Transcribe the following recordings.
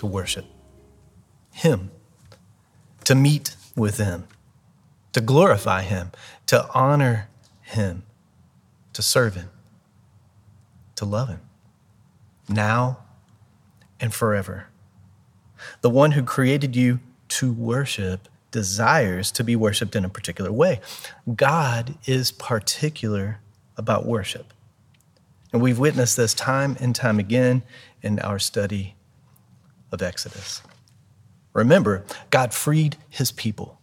to worship Him, to meet with Him, to glorify Him, to honor Him, to serve Him, to love Him, now and forever. The one who created you to worship desires to be worshiped in a particular way. God is particular about worship. And we've witnessed this time and time again in our study of Exodus. Remember, God freed his people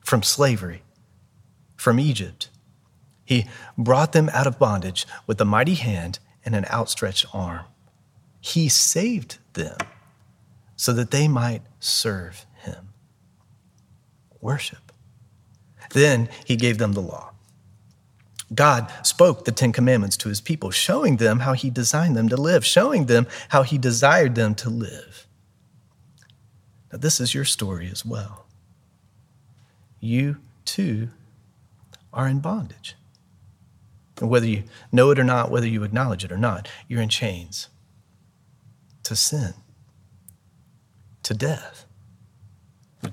from slavery, from Egypt. He brought them out of bondage with a mighty hand and an outstretched arm. He saved them so that they might serve him. Worship. Then he gave them the law. God spoke the Ten Commandments to his people, showing them how he designed them to live, showing them how he desired them to live. Now, this is your story as well. You too are in bondage. And whether you know it or not, whether you acknowledge it or not, you're in chains to sin, to death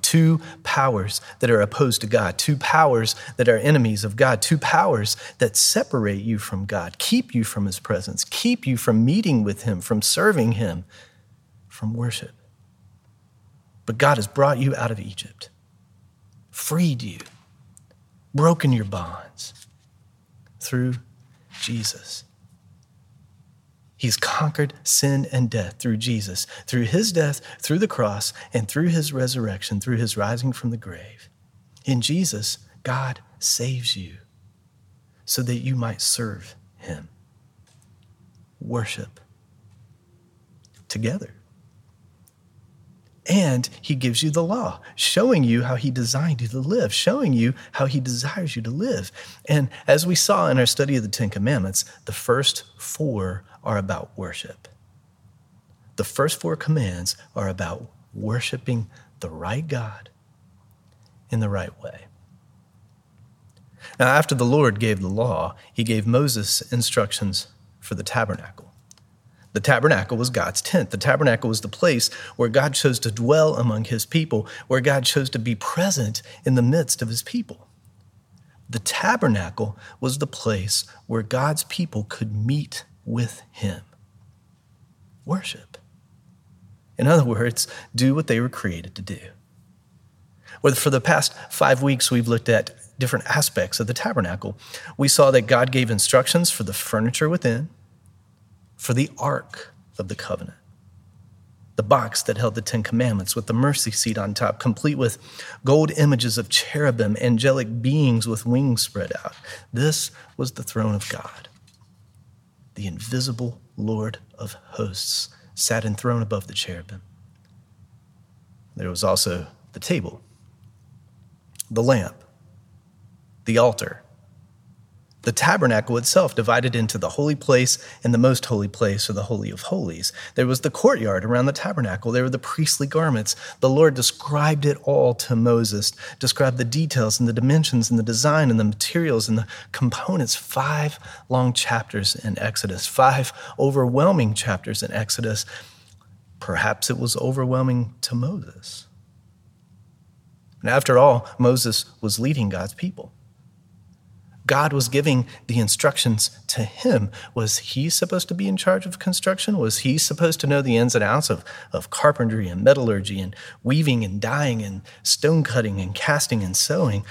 two powers that are opposed to God, two powers that are enemies of God, two powers that separate you from God, keep you from His presence, keep you from meeting with Him, from serving Him, from worship. But God has brought you out of Egypt, freed you, broken your bonds through Jesus. He's conquered sin and death through Jesus, through his death, through the cross, and through his resurrection, through his rising from the grave. In Jesus, God saves you so that you might serve him. Worship together. And he gives you the law, showing you how he designed you to live, showing you how he desires you to live. And as we saw in our study of the Ten Commandments, the first four are about worship. The first four commands are about worshiping the right God in the right way. Now, after the Lord gave the law, he gave Moses instructions for the tabernacle. The tabernacle was God's tent. The tabernacle was the place where God chose to dwell among his people, where God chose to be present in the midst of his people. The tabernacle was the place where God's people could meet with Him. Worship. In other words, do what they were created to do. Well, for the past five weeks, we've looked at different aspects of the tabernacle. We saw that God gave instructions for the furniture within, for the ark of the covenant, the box that held the Ten Commandments with the mercy seat on top, complete with gold images of cherubim, angelic beings with wings spread out. This was the throne of God the invisible Lord of hosts sat enthroned above the cherubim. There was also the table, the lamp, the altar, the tabernacle itself divided into the holy place and the most holy place, or the Holy of Holies. There was the courtyard around the tabernacle. There were the priestly garments. The Lord described it all to Moses, described the details and the dimensions and the design and the materials and the components. Five long chapters in Exodus, five overwhelming chapters in Exodus. Perhaps it was overwhelming to Moses. And after all, Moses was leading God's people. God was giving the instructions to him. Was he supposed to be in charge of construction? Was he supposed to know the ins and outs of, of carpentry and metallurgy and weaving and dyeing and stone cutting and casting and sewing?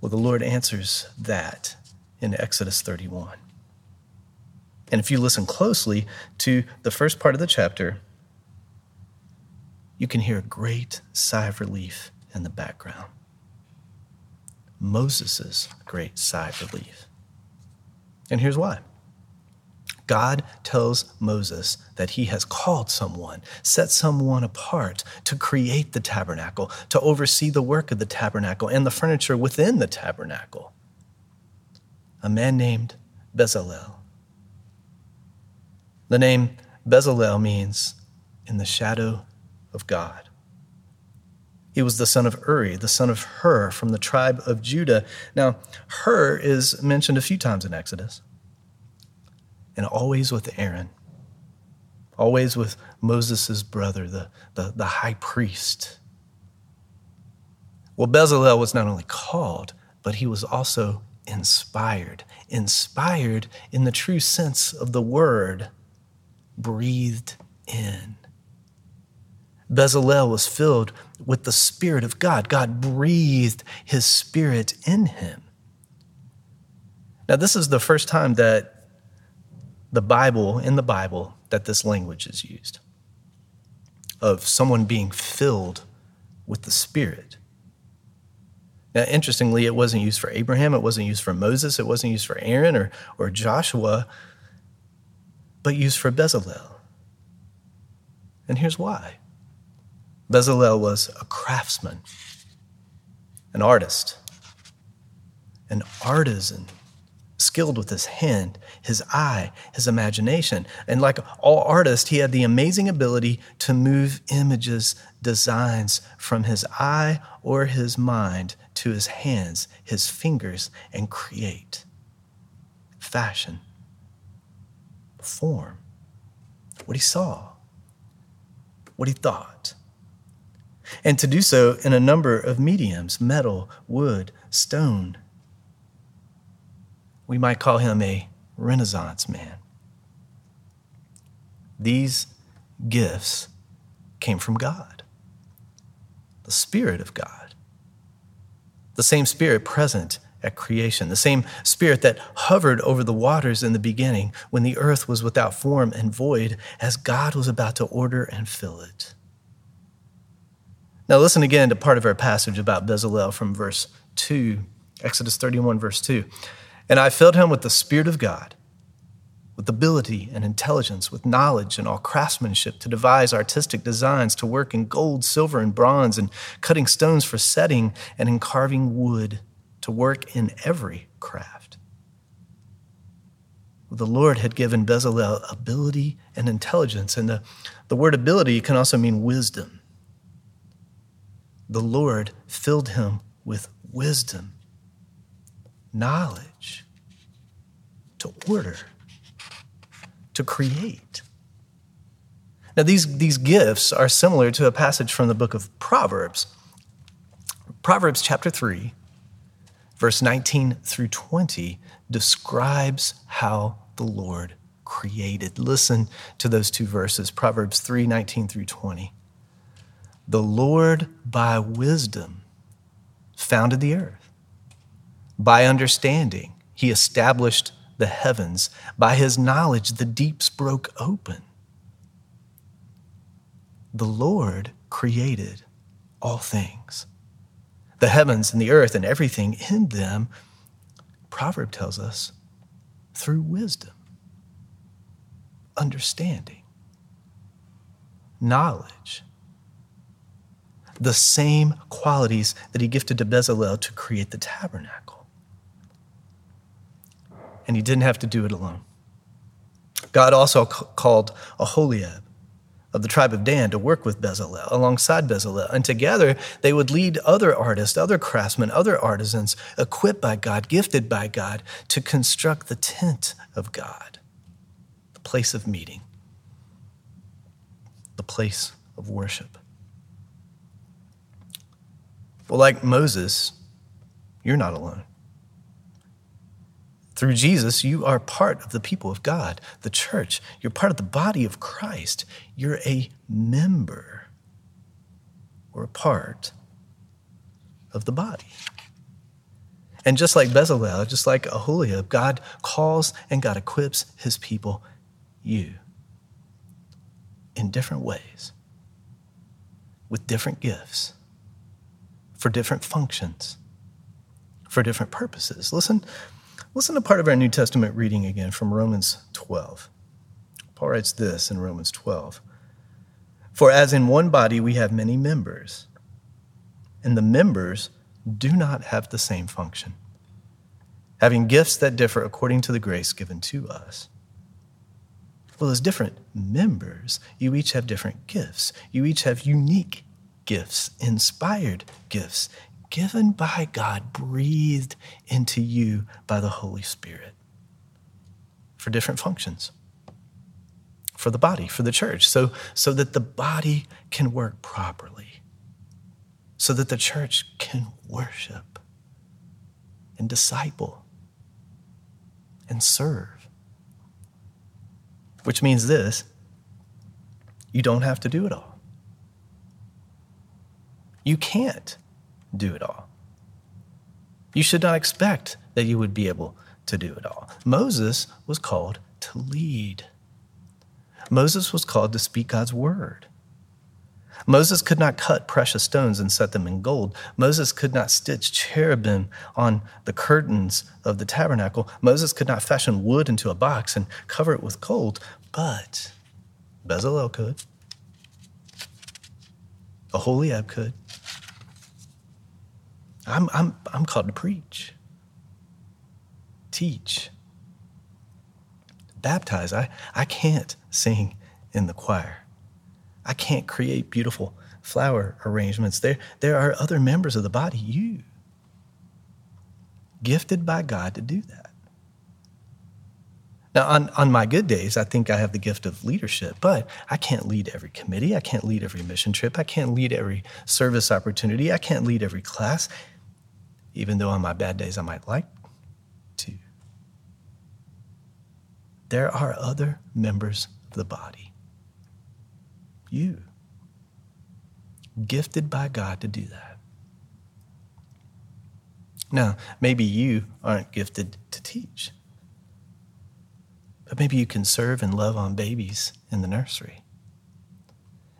Well, the Lord answers that in Exodus 31. And if you listen closely to the first part of the chapter, you can hear a great sigh of relief in the background. Moses' great sigh of relief. And here's why God tells Moses that he has called someone, set someone apart to create the tabernacle, to oversee the work of the tabernacle and the furniture within the tabernacle. A man named Bezalel. The name Bezalel means in the shadow of God. He was the son of Uri, the son of Hur from the tribe of Judah. Now, Hur is mentioned a few times in Exodus, and always with Aaron, always with Moses' brother, the, the, the high priest. Well, Bezalel was not only called, but he was also inspired, inspired in the true sense of the word, breathed in. Bezalel was filled with the Spirit of God. God breathed his Spirit in him. Now, this is the first time that the Bible, in the Bible, that this language is used of someone being filled with the Spirit. Now, interestingly, it wasn't used for Abraham, it wasn't used for Moses, it wasn't used for Aaron or, or Joshua, but used for Bezalel. And here's why Bezalel was a craftsman, an artist, an artisan, skilled with his hand, his eye, his imagination. And like all artists, he had the amazing ability to move images, designs from his eye or his mind to his hands, his fingers, and create fashion, form, what he saw, what he thought and to do so in a number of mediums metal, wood, stone. We might call him a Renaissance man. These gifts came from God, the Spirit of God, the same Spirit present at creation, the same Spirit that hovered over the waters in the beginning when the earth was without form and void as God was about to order and fill it. Now, listen again to part of our passage about Bezalel from verse 2, Exodus 31, verse 2. And I filled him with the Spirit of God, with ability and intelligence, with knowledge and all craftsmanship to devise artistic designs, to work in gold, silver, and bronze, and cutting stones for setting, and in carving wood, to work in every craft. The Lord had given Bezalel ability and intelligence, and the, the word ability can also mean wisdom the Lord filled him with wisdom, knowledge, to order, to create. Now, these, these gifts are similar to a passage from the book of Proverbs. Proverbs chapter 3, verse 19 through 20, describes how the Lord created. Listen to those two verses Proverbs 3 19 through 20. The Lord, by wisdom, founded the earth. By understanding, he established the heavens. By his knowledge, the deeps broke open. The Lord created all things the heavens and the earth and everything in them, Proverb tells us, through wisdom, understanding, knowledge the same qualities that he gifted to Bezalel to create the tabernacle. And he didn't have to do it alone. God also called Oholiab of the tribe of Dan to work with Bezalel, alongside Bezalel. And together they would lead other artists, other craftsmen, other artisans, equipped by God, gifted by God, to construct the tent of God, the place of meeting, the place of worship. Well, like Moses, you're not alone. Through Jesus, you are part of the people of God, the church. You're part of the body of Christ. You're a member or a part of the body. And just like Bezalel, just like Oholiab, God calls and God equips his people, you, in different ways, with different gifts for different functions, for different purposes. Listen, listen to part of our New Testament reading again from Romans 12. Paul writes this in Romans 12 For as in one body we have many members, and the members do not have the same function, having gifts that differ according to the grace given to us. Well, as different members, you each have different gifts. You each have unique gifts, inspired gifts, given by God, breathed into you by the Holy Spirit for different functions for the body, for the church, so, so that the body can work properly, so that the church can worship and disciple and serve. Which means this you don't have to do it all. You can't do it all. You should not expect that you would be able to do it all. Moses was called to lead. Moses was called to speak God's word. Moses could not cut precious stones and set them in gold. Moses could not stitch cherubim on the curtains of the tabernacle. Moses could not fashion wood into a box and cover it with gold. But Bezalel could. Oholiab could. I'm, I'm, I'm called to preach, teach, baptize. I, I can't sing in the choir. I can't create beautiful flower arrangements. There, there are other members of the body, you, gifted by God to do that. Now, on, on my good days, I think I have the gift of leadership, but I can't lead every committee. I can't lead every mission trip. I can't lead every service opportunity. I can't lead every class, even though on my bad days I might like to. There are other members of the body. You. Gifted by God to do that. Now, maybe you aren't gifted to teach, but maybe you can serve and love on babies in the nursery.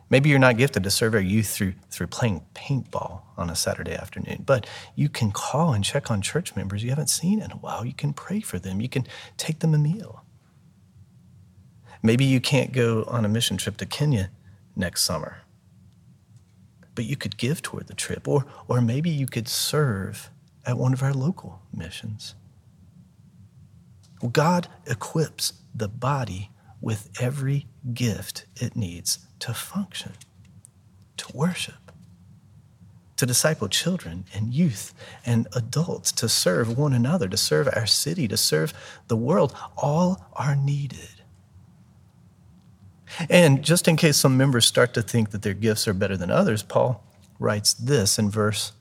Maybe you're not gifted to serve our youth through, through playing paintball on a Saturday afternoon, but you can call and check on church members you haven't seen in a while. You can pray for them. You can take them a meal. Maybe you can't go on a mission trip to Kenya next summer, but you could give toward the trip, or, or maybe you could serve at one of our local missions. Well, God equips the body with every gift it needs to function, to worship, to disciple children and youth and adults, to serve one another, to serve our city, to serve the world. All are needed. And just in case some members start to think that their gifts are better than others, Paul writes this in verse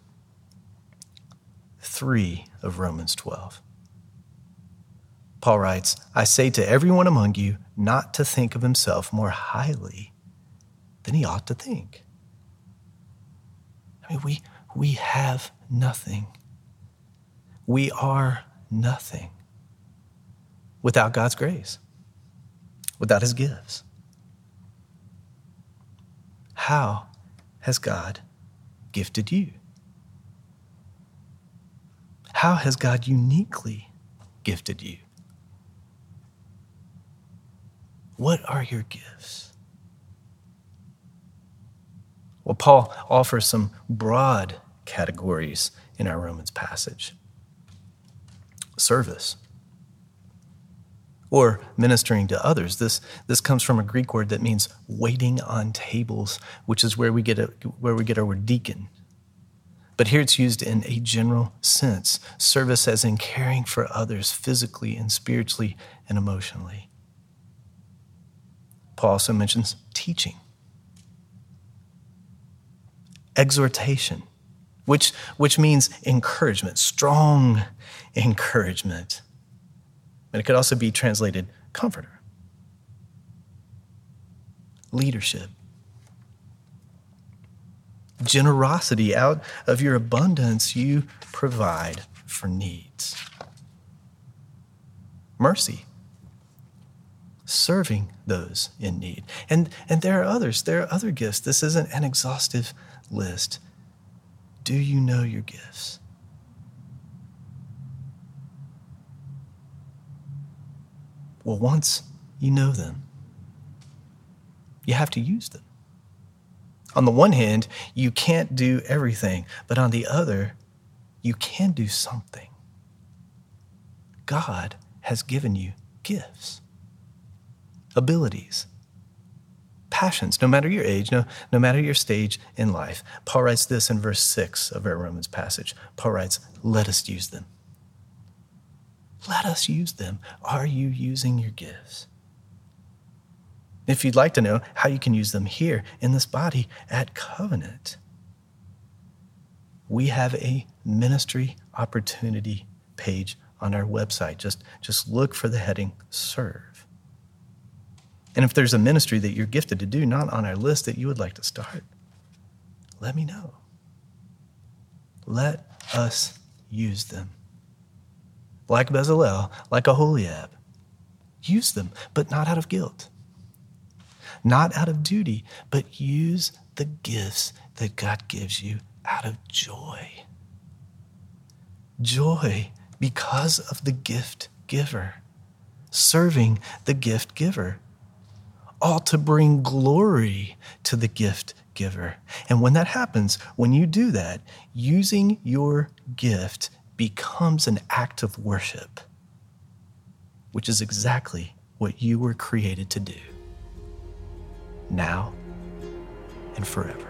3 of Romans 12. Paul writes, I say to everyone among you not to think of himself more highly than he ought to think. I mean, we, we have nothing. We are nothing without God's grace, without his gifts. How has God gifted you? How has God uniquely gifted you? What are your gifts? Well, Paul offers some broad categories in our Romans passage service, or ministering to others. This, this comes from a Greek word that means waiting on tables, which is where we get, a, where we get our word deacon. But here it's used in a general sense service as in caring for others physically and spiritually and emotionally. Paul also mentions teaching, exhortation, which, which means encouragement, strong encouragement. And it could also be translated comforter, leadership, generosity. Out of your abundance, you provide for needs, mercy, serving those in need. And, and there are others, there are other gifts. This isn't an exhaustive list. Do you know your gifts? Well, once you know them, You have to use them. On the one hand, you can't do everything, but on the other, you can do something. God has given you gifts, abilities, passions, no matter your age, no, no matter your stage in life. Paul writes this in verse 6 of our Romans passage. Paul writes, Let us use them. Let us use them. Are you using your gifts? If you'd like to know how you can use them here in this body at Covenant, we have a ministry opportunity page on our website. Just, just look for the heading Serve. And if there's a ministry that you're gifted to do, not on our list that you would like to start, let me know. Let us use them. Like Bezalel, like Oholiab, use them, but not out of guilt not out of duty, but use the gifts that God gives you out of joy. Joy because of the gift giver, serving the gift giver, all to bring glory to the gift giver. And when that happens, when you do that, using your gift becomes an act of worship, which is exactly what you were created to do now and forever.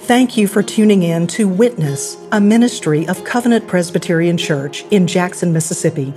Thank you for tuning in to Witness, a ministry of Covenant Presbyterian Church in Jackson, Mississippi.